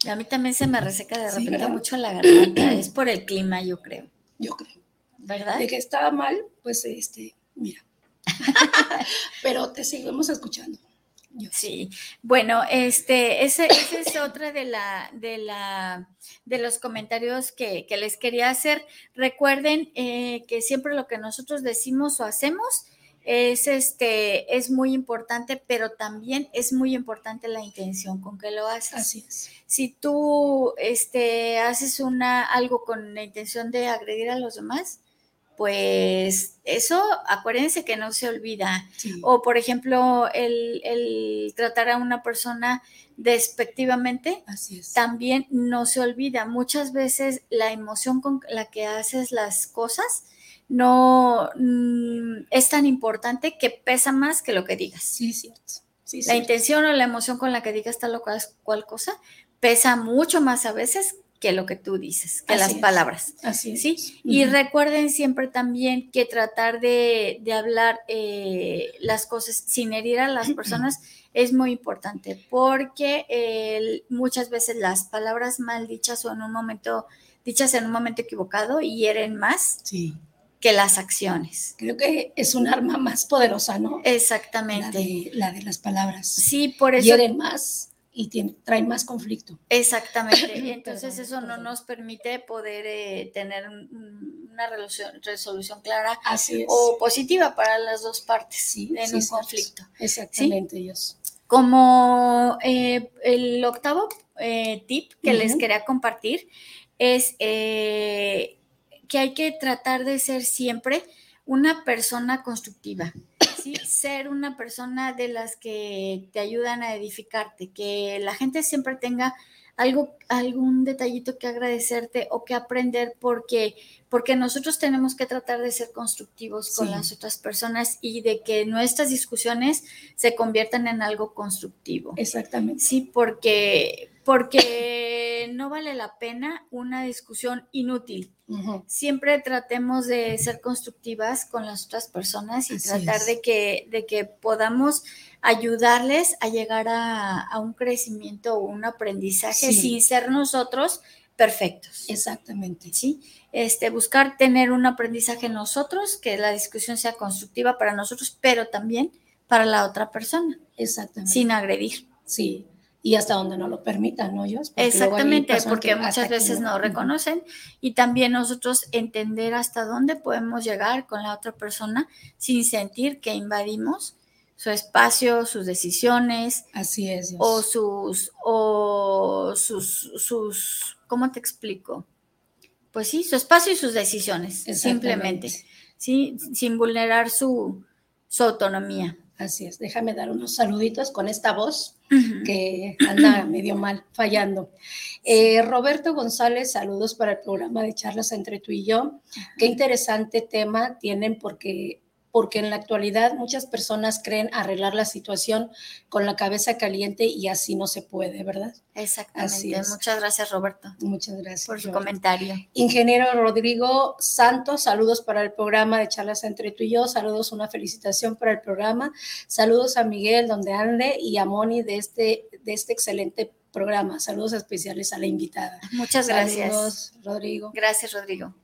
A mí también se me reseca de repente mucho la garganta. Es por el clima, yo creo. Yo creo. ¿Verdad? De que estaba mal, pues este, mira. Pero te seguimos escuchando. Sí, bueno, este, ese, es otra de la, de la, de los comentarios que, les quería hacer. Recuerden eh, que siempre lo que nosotros decimos o hacemos es este, es muy importante, pero también es muy importante la intención con que lo haces. Así es. Si tú este, haces una, algo con la intención de agredir a los demás, pues eso, acuérdense que no se olvida. O, por ejemplo, el, tratar a una persona despectivamente, también no se olvida. Muchas veces la emoción con la que haces las cosas no mm, es tan importante que pesa más que lo que digas. Sí, cierto. la intención o la emoción con la que digas tal o cual cosa pesa mucho más a veces que lo que tú dices, que las palabras. Así ¿sí? Y recuerden siempre también que tratar de, hablar eh, las cosas sin herir a las personas es muy importante porque muchas veces las palabras mal dichas o en un momento, dichas en un momento equivocado, hieren más. Sí que las acciones. Creo que es un arma más poderosa, ¿no? Exactamente. La de, las palabras. Sí, por eso. Hieren más y tiene, traen más conflicto. Exactamente. Entonces eso no nos permite poder eh, tener una resolución, clara o positiva para las dos partes en un conflicto. Exactamente, Dios. Como eh, el octavo eh, tip que les quería compartir es que hay que tratar de ser siempre una persona constructiva, ¿sí? ser una persona de las que te ayudan a edificarte, que la gente siempre tenga algo, algún detallito que agradecerte o que aprender porque, porque nosotros tenemos que tratar de ser constructivos con las otras personas y de que nuestras discusiones se conviertan en algo constructivo. Exactamente. Sí, porque, porque no vale la pena una discusión inútil. Siempre tratemos de ser constructivas con las otras personas y tratar de que, de que podamos ayudarles a llegar a, un crecimiento o un aprendizaje sin ser nosotros perfectos. Exactamente. Sí. Este, buscar tener un aprendizaje en nosotros, que la discusión sea constructiva para nosotros, pero también para la otra persona. Exactamente. Sin agredir. Sí y hasta donde no lo permitan, ¿no? Ellos. Exactamente, porque muchas veces no, reconocen y también nosotros entender hasta dónde podemos llegar con la otra persona sin sentir que invadimos su espacio, sus decisiones. Así es. O sus, o sus, sus, ¿cómo te explico? Pues sí, su espacio y sus decisiones, simplemente, ¿sí? sin vulnerar su, su autonomía. Así es, déjame dar unos saluditos con esta voz que anda medio mal, fallando. Eh, Roberto González, saludos para el programa de charlas entre tú y yo. Qué interesante tema tienen porque porque en la actualidad muchas personas creen arreglar la situación con la cabeza caliente y así no se puede, ¿verdad? Exactamente. Muchas gracias, Roberto. Muchas gracias. Por su comentario. Ingeniero Rodrigo Santos, saludos para el programa de charlas entre tú y yo, saludos, una felicitación para el programa, saludos a Miguel, donde ande, y a Moni de este, de este excelente programa. Saludos especiales a la invitada. Muchas gracias. Saludos, Rodrigo. Gracias, Rodrigo.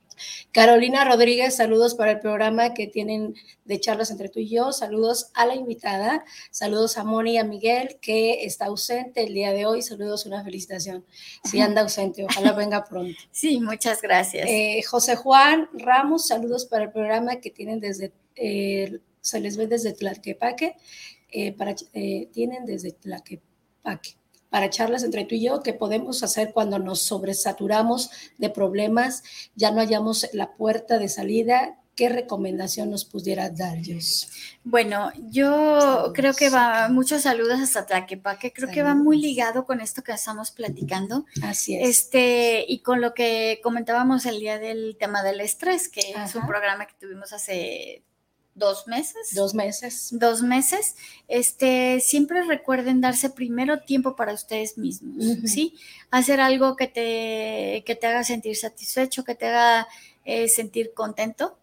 Carolina Rodríguez, saludos para el programa que tienen de charlas entre tú y yo. Saludos a la invitada. Saludos a Moni y a Miguel, que está ausente el día de hoy. Saludos, una felicitación. Sí, anda ausente, ojalá venga pronto. Sí, muchas gracias. Eh, José Juan Ramos, saludos para el programa que tienen desde, eh, se les ve desde Tlaquepaque. Eh, para, tienen desde Tlaquepaque para charlas entre tú y yo, qué podemos hacer cuando nos sobresaturamos de problemas, ya no hallamos la puerta de salida. ¿Qué recomendación nos pudiera dar, Dios? Bueno, yo creo que va, muchos saludos hasta Tlaquepaque, creo que va muy ligado con esto que estamos platicando. Así es. Este, y con lo que comentábamos el día del tema del estrés, que es un programa que tuvimos hace dos meses. Dos meses. Dos meses. Este, siempre recuerden darse primero tiempo para ustedes mismos, ¿sí? Hacer algo que te, que te haga sentir satisfecho, que te haga eh, sentir contento.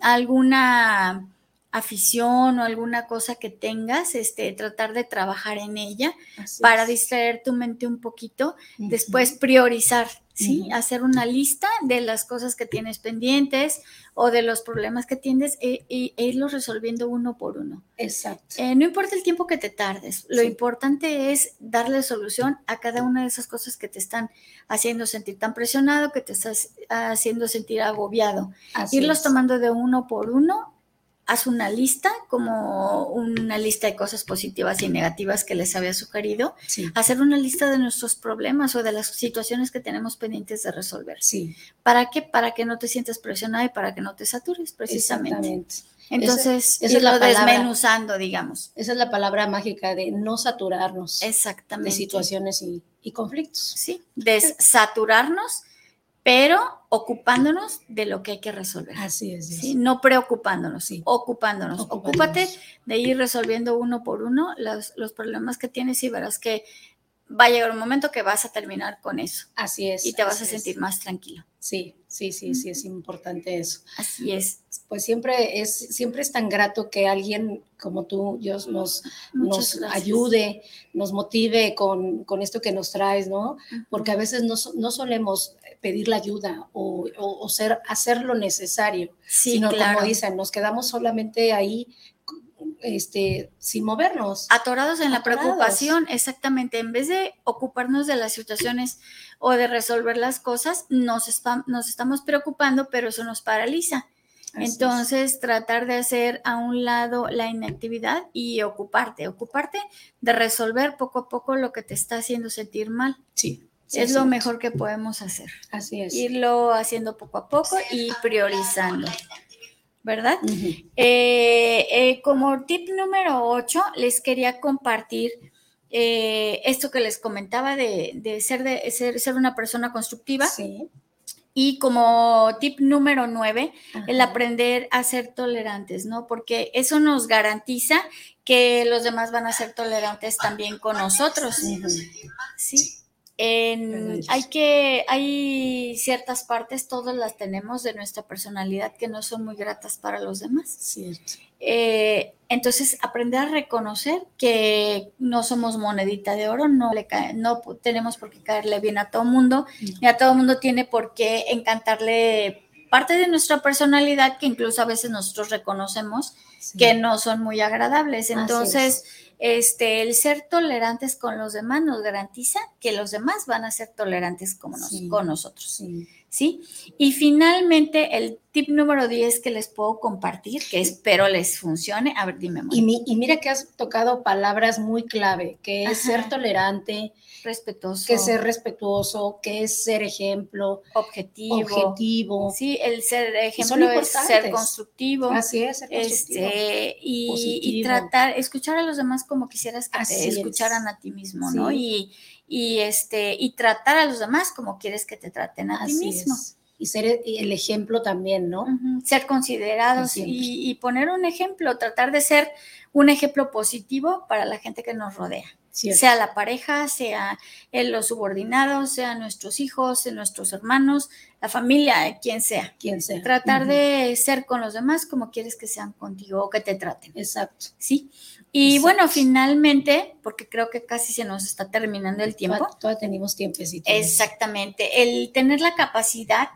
Alguna afición o alguna cosa que tengas, este, tratar de trabajar en ella para distraer tu mente un poquito, después priorizar, ¿sí? Hacer una lista de las cosas que tienes pendientes o de los problemas que tienes e, e, e irlos resolviendo uno por uno. Exacto. Eh, no importa el tiempo que te tardes, lo importante es darle solución a cada una de esas cosas que te están haciendo sentir tan presionado, que te estás haciendo sentir agobiado. Irlos tomando de uno por uno haz una lista, como una lista de cosas positivas y negativas que les había sugerido, hacer una lista de nuestros problemas o de las situaciones que tenemos pendientes de resolver. Sí. ¿Para qué? Para que no te sientas presionada y para que no te satures, precisamente. Entonces, esa, es la desmenuzando, digamos. Esa es la palabra mágica de no saturarnos Exactamente. de situaciones y, y conflictos. Sí, desaturarnos pero ocupándonos de lo que hay que resolver. Así es. ¿sí? No preocupándonos, sí. ocupándonos. Ocúpate de ir resolviendo uno por uno los, los problemas que tienes y verás que va a llegar un momento que vas a terminar con eso. Así es. Y te vas a es. sentir más tranquilo. Sí, sí, sí, sí, es importante eso. Así es. Pues siempre es, siempre es tan grato que alguien como tú, Dios, nos, Muchas nos gracias. ayude, nos motive con, con esto que nos traes, ¿no? Porque a veces no, no solemos pedir la ayuda o, o- o ser, hacer lo necesario, Sí, sino claro. como dicen, nos quedamos solamente ahí este, sin movernos. Atorados en la preocupación, exactamente. En vez de ocuparnos de las situaciones o de resolver las cosas, nos, nos estamos preocupando, pero eso nos paraliza. Así es. Entonces, tratar de hacer a un lado la inactividad y ocuparte, ocuparte de resolver poco a poco lo que te está haciendo sentir mal. sí, sí, es lo mejor que podemos hacer. Así es. Irlo haciendo poco a poco y priorizando, ¿verdad? Eh, eh, como tip número 8, les quería compartir eh, esto que les comentaba de, de ser, de ser, ser una persona constructiva. Sí. Y como tip número 9, el Ajá. aprender a ser tolerantes, ¿no? Porque eso nos garantiza que los demás van a ser tolerantes también con nosotros. Sí. En- hay que, hay ciertas partes, todas las tenemos de nuestra personalidad que no son muy gratas para los demás. Cierto. Eh, entonces, aprender a reconocer que no somos monedita de oro, no, le cae- no tenemos por qué caerle bien a todo mundo, ni a todo mundo tiene por qué encantarle parte de nuestra personalidad que incluso a veces nosotros reconocemos Sí. que no son muy agradables. Entonces, este, el ser tolerantes con los demás nos garantiza que los demás van a ser tolerantes como nos- Sí. con nosotros. Sí. ¿Sí? Y finalmente, el tip número 10 que les puedo compartir, que espero les funcione. A ver, dime, Moni. Y, mi- y mira que has tocado palabras muy clave, que es Ajá. ser tolerante, respetuoso, que es ser respetuoso, que es ser ejemplo, objetivo. objetivo. Sí, el ser ejemplo es ser constructivo. Así es, ser constructivo. Este, y, tratar, escuchar a los demás como quisieras que Así te es. escucharan a ti mismo, ¿no? Y, y este, y tratar a los demás como quieres que te traten a ti Así mismo. es. Y ser e- el ejemplo también, ¿no? Ser considerados y, y poner un ejemplo, tratar de ser un ejemplo positivo para la gente que nos rodea, Cierto. sea la pareja, sea los subordinados, sea nuestros hijos, sea nuestros hermanos, la familia, quien sea. quien sea. Tratar de ser con los demás como quieres que sean contigo o que te traten. Exacto. ¿sí? Y Exacto. bueno, finalmente, porque creo que casi se nos está terminando el tiempo, Todavía, todavía tenemos tiempecito. exactamente, el tener la capacidad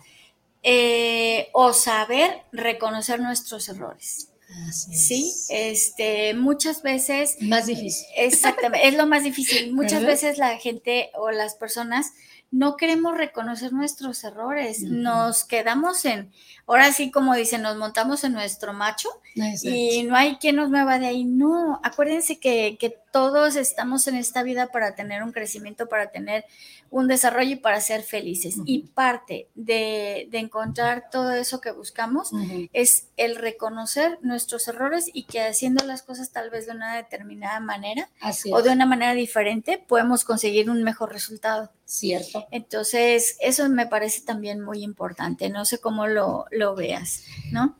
eh, o saber reconocer nuestros errores, Así ¿sí? es. Este, muchas veces, Más difícil. exactamente, es lo más difícil. Muchas ¿Verdad? veces la gente o las personas no queremos reconocer nuestros errores, nos quedamos en, ahora sí como dicen, nos montamos en nuestro macho Exacto. y no hay quien nos mueva de ahí. No, acuérdense que, que todos estamos en esta vida para tener un crecimiento, para tener un desarrollo y para ser felices. Y parte de, de encontrar todo eso que buscamos es el reconocer nuestros errores y que haciendo las cosas tal vez de una determinada manera Así o de una manera diferente podemos conseguir un mejor resultado. Cierto. Entonces, eso me parece también muy importante. No sé cómo lo, lo veas, ¿no?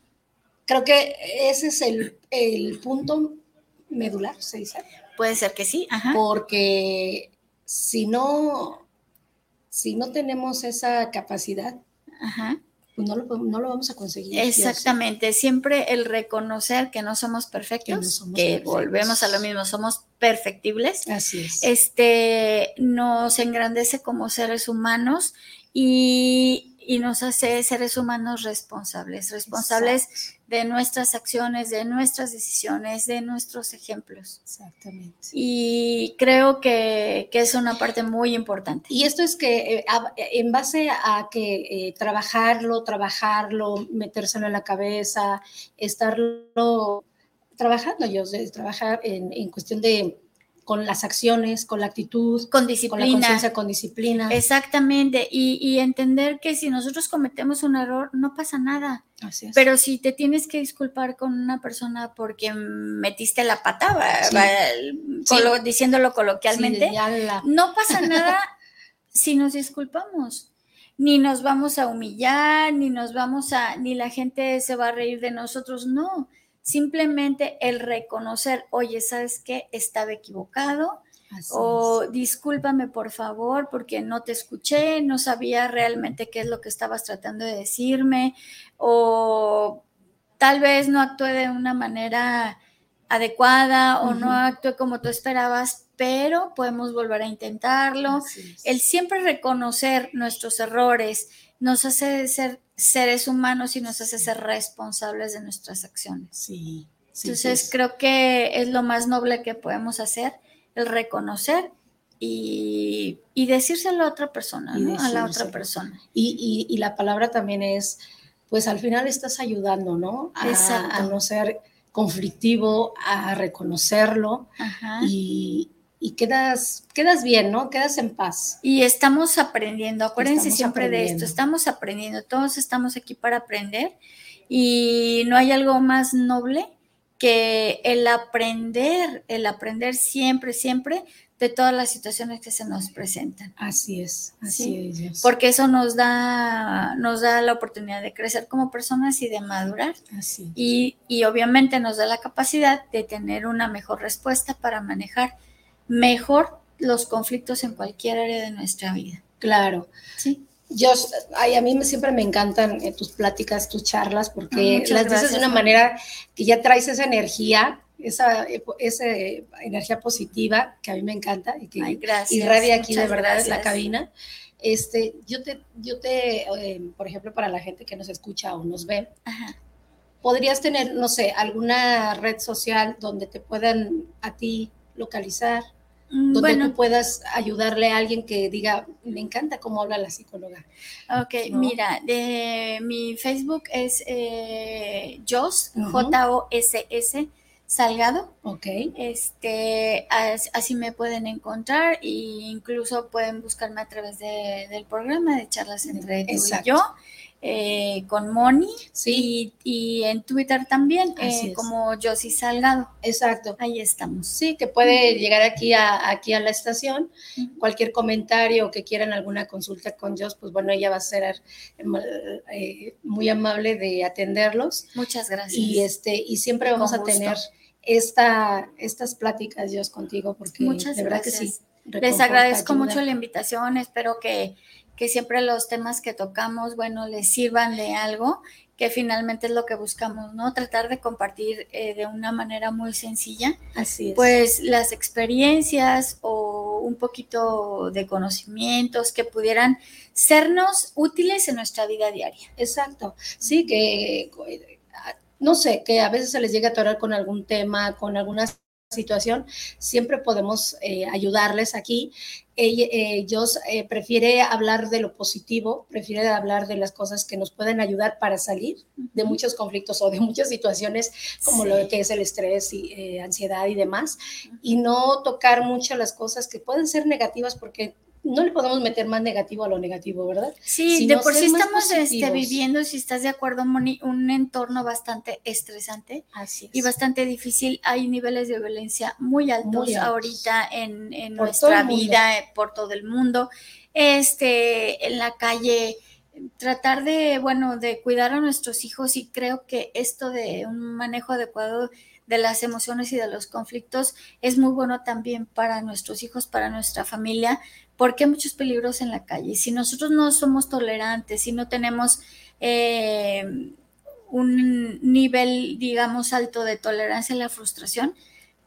Creo que ese es el, el punto medular, se dice. Puede ser que sí, ajá. Porque si no, si no tenemos esa capacidad, Ajá. pues no lo, no lo vamos a conseguir. Exactamente, siempre el reconocer que no somos perfectos, que, Que no somos perfectos. volvemos a lo mismo, somos perfectibles, Así es. este, nos engrandece como seres humanos y, y nos hace seres humanos responsables, responsables Exacto. de nuestras acciones, de nuestras decisiones, de nuestros ejemplos. Exactamente. Y creo que, que es una parte muy importante. Y esto es que eh, a- en base a que eh, trabajarlo, trabajarlo, metérselo en la cabeza, estarlo trabajando, yo sé, trabajar en, en cuestión de con las acciones, con la actitud, Con con la disciplina. conciencia, con disciplina. Exactamente, y, y entender que si nosotros cometemos un error, no pasa nada. Así es. Pero si te tienes que disculpar con una persona porque metiste la pata, Sí. diciéndolo coloquialmente, Sí, ya la- no pasa nada si nos disculpamos. Ni nos vamos a humillar, ni nos vamos a, ni la gente se va a reír de nosotros, no. Simplemente el reconocer, oye, ¿sabes qué? Estaba equivocado, o discúlpame por favor porque no te escuché, no sabía realmente qué es lo que estabas tratando de decirme, o tal vez no actué de una manera adecuada o no actué como tú esperabas, pero podemos volver a intentarlo. El siempre reconocer nuestros errores nos hace ser seres humanos y nos hace ser responsables de nuestras acciones. Sí. Entonces creo que es lo más noble que podemos hacer, el reconocer y, decírselo a otra persona, a la otra persona. Y, la palabra también es, pues al final estás ayudando, ¿no? A, no ser conflictivo, a reconocerlo y, quedas, quedas bien, ¿no? Quedas en paz. Y estamos aprendiendo, acuérdense siempre de esto, estamos aprendiendo, todos estamos aquí para aprender y no hay algo más noble que el aprender, el aprender siempre, siempre de todas las situaciones que se nos presentan. Así es, así es. Porque eso nos da, nos da la oportunidad de crecer como personas y de madurar. Así y, y obviamente nos da la capacidad de tener una mejor respuesta para manejar mejor los conflictos en cualquier área de nuestra vida. Claro. Sí. Yo, a mí siempre me encantan eh, tus pláticas, tus charlas, porque las dices de una manera que ya traes esa energía, esa, esa energía positiva que a mí me encanta y que irradia aquí de verdad en la cabina. Este, yo te, yo te eh, por ejemplo, para la gente que nos escucha o nos ve, podrías tener, no sé, alguna red social donde te puedan a ti localizar Mm, donde tú puedas ayudarle a alguien que diga, me encanta cómo habla la psicóloga. Ok, mira, de, mi Facebook es eh, Jos, J-O-S-S, Salgado. Ok. Este, así me pueden encontrar e incluso pueden buscarme a través del programa de charlas entre tú y yo. Eh, con Moni sí. y, en Twitter también, eh, como Josie Salgado. Exacto. Ahí estamos. Sí, que puede llegar aquí a, aquí a la estación. Cualquier comentario que quieran alguna consulta con Jos, pues bueno, ella va a ser eh, muy amable de atenderlos. Muchas gracias. Y, este, y siempre vamos a tener esta, estas pláticas, Jos, contigo, porque Muchas de verdad que sí. Les agradezco mucho la invitación, espero que que siempre los temas que tocamos, bueno, les sirvan de algo, que finalmente es lo que buscamos, ¿no? Tratar de compartir eh, de una manera muy sencilla, Así pues las experiencias o un poquito de conocimientos que pudieran sernos útiles en nuestra vida diaria. Exacto, sí, que no sé, que a veces se les llega a atorar con algún tema, con algunas situación, siempre podemos eh, ayudarles aquí. Ellos eh, prefiere hablar de lo positivo, prefiere hablar de las cosas que nos pueden ayudar para salir de muchos conflictos o de muchas situaciones como lo que es el estrés y eh, ansiedad y demás, y no tocar mucho las cosas que pueden ser negativas porque no le podemos meter más negativo a lo negativo, ¿verdad? Sí, de por sí estamos este, viviendo, si estás de acuerdo, Moni, un entorno bastante estresante y bastante difícil. Hay niveles de violencia muy altos, ahorita en, nuestra vida, eh, por todo el mundo. Este, en la calle, tratar de, bueno, de cuidar a nuestros hijos y creo que esto de un manejo adecuado de las emociones y de los conflictos es muy bueno también para nuestros hijos, para nuestra familia, porque hay muchos peligros en la calle. Si nosotros no somos tolerantes, si no tenemos eh, un nivel, digamos, alto de tolerancia a la frustración,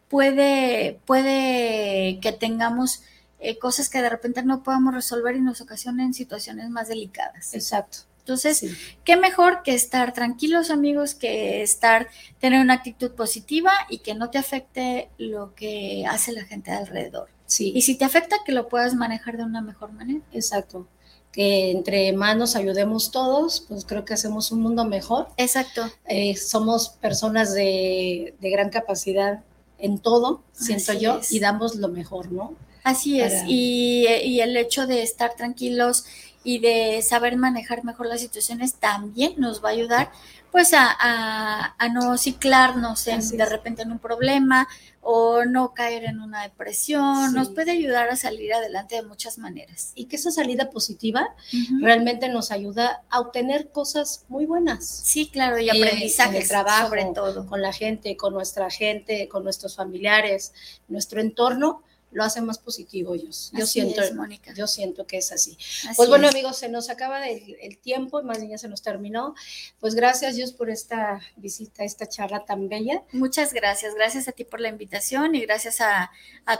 puede, puede que tengamos eh, cosas que de repente no podamos resolver y nos ocasionen situaciones más delicadas. Exacto. Entonces, qué mejor que estar tranquilos amigos, que estar, tener una actitud positiva y que no te afecte lo que hace la gente alrededor. Sí. Y si te afecta, que lo puedas manejar de una mejor manera. Exacto. Que entre más nos ayudemos todos, pues creo que hacemos un mundo mejor. Exacto. Eh, somos personas de, gran capacidad en todo, siento yo, y damos lo mejor, ¿no? Así es. Y, y el hecho de estar tranquilos y de saber manejar mejor las situaciones también nos va a ayudar pues a, no ciclarnos en, de repente en un problema o no caer en una depresión, nos puede ayudar a salir adelante de muchas maneras. Y que esa salida positiva realmente nos ayuda a obtener cosas muy buenas. Sí, claro, y aprendizaje el trabajo, sobre todo. Con la gente, con nuestra gente, con nuestros familiares, nuestro entorno lo hace más positivo. Yo, yo siento, Mónica. yo siento que es así. pues bueno, amigos, se nos acaba el, tiempo, más bien ya se nos terminó. Pues gracias, Dios, por esta visita, esta charla tan bella. Muchas gracias, gracias a ti por la invitación y gracias a,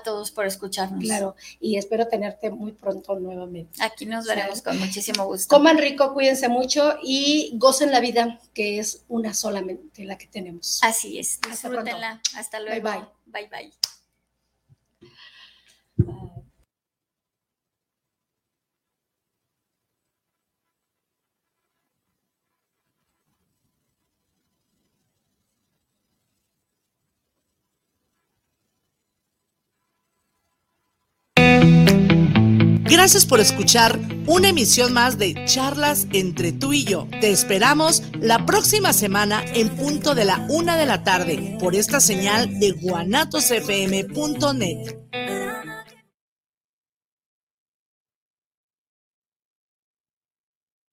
todos por escucharnos. Claro, y espero tenerte muy pronto nuevamente. Aquí nos veremos con muchísimo gusto. Coman rico, cuídense mucho y gocen la vida, que es una solamente la que tenemos. Así es, disfrútenla. Hasta luego. Bye bye. Bye Gracias por escuchar una emisión más de Charlas entre tú y yo. Te esperamos la próxima semana en punto de la una de la tarde por esta señal de guanatosfm.net.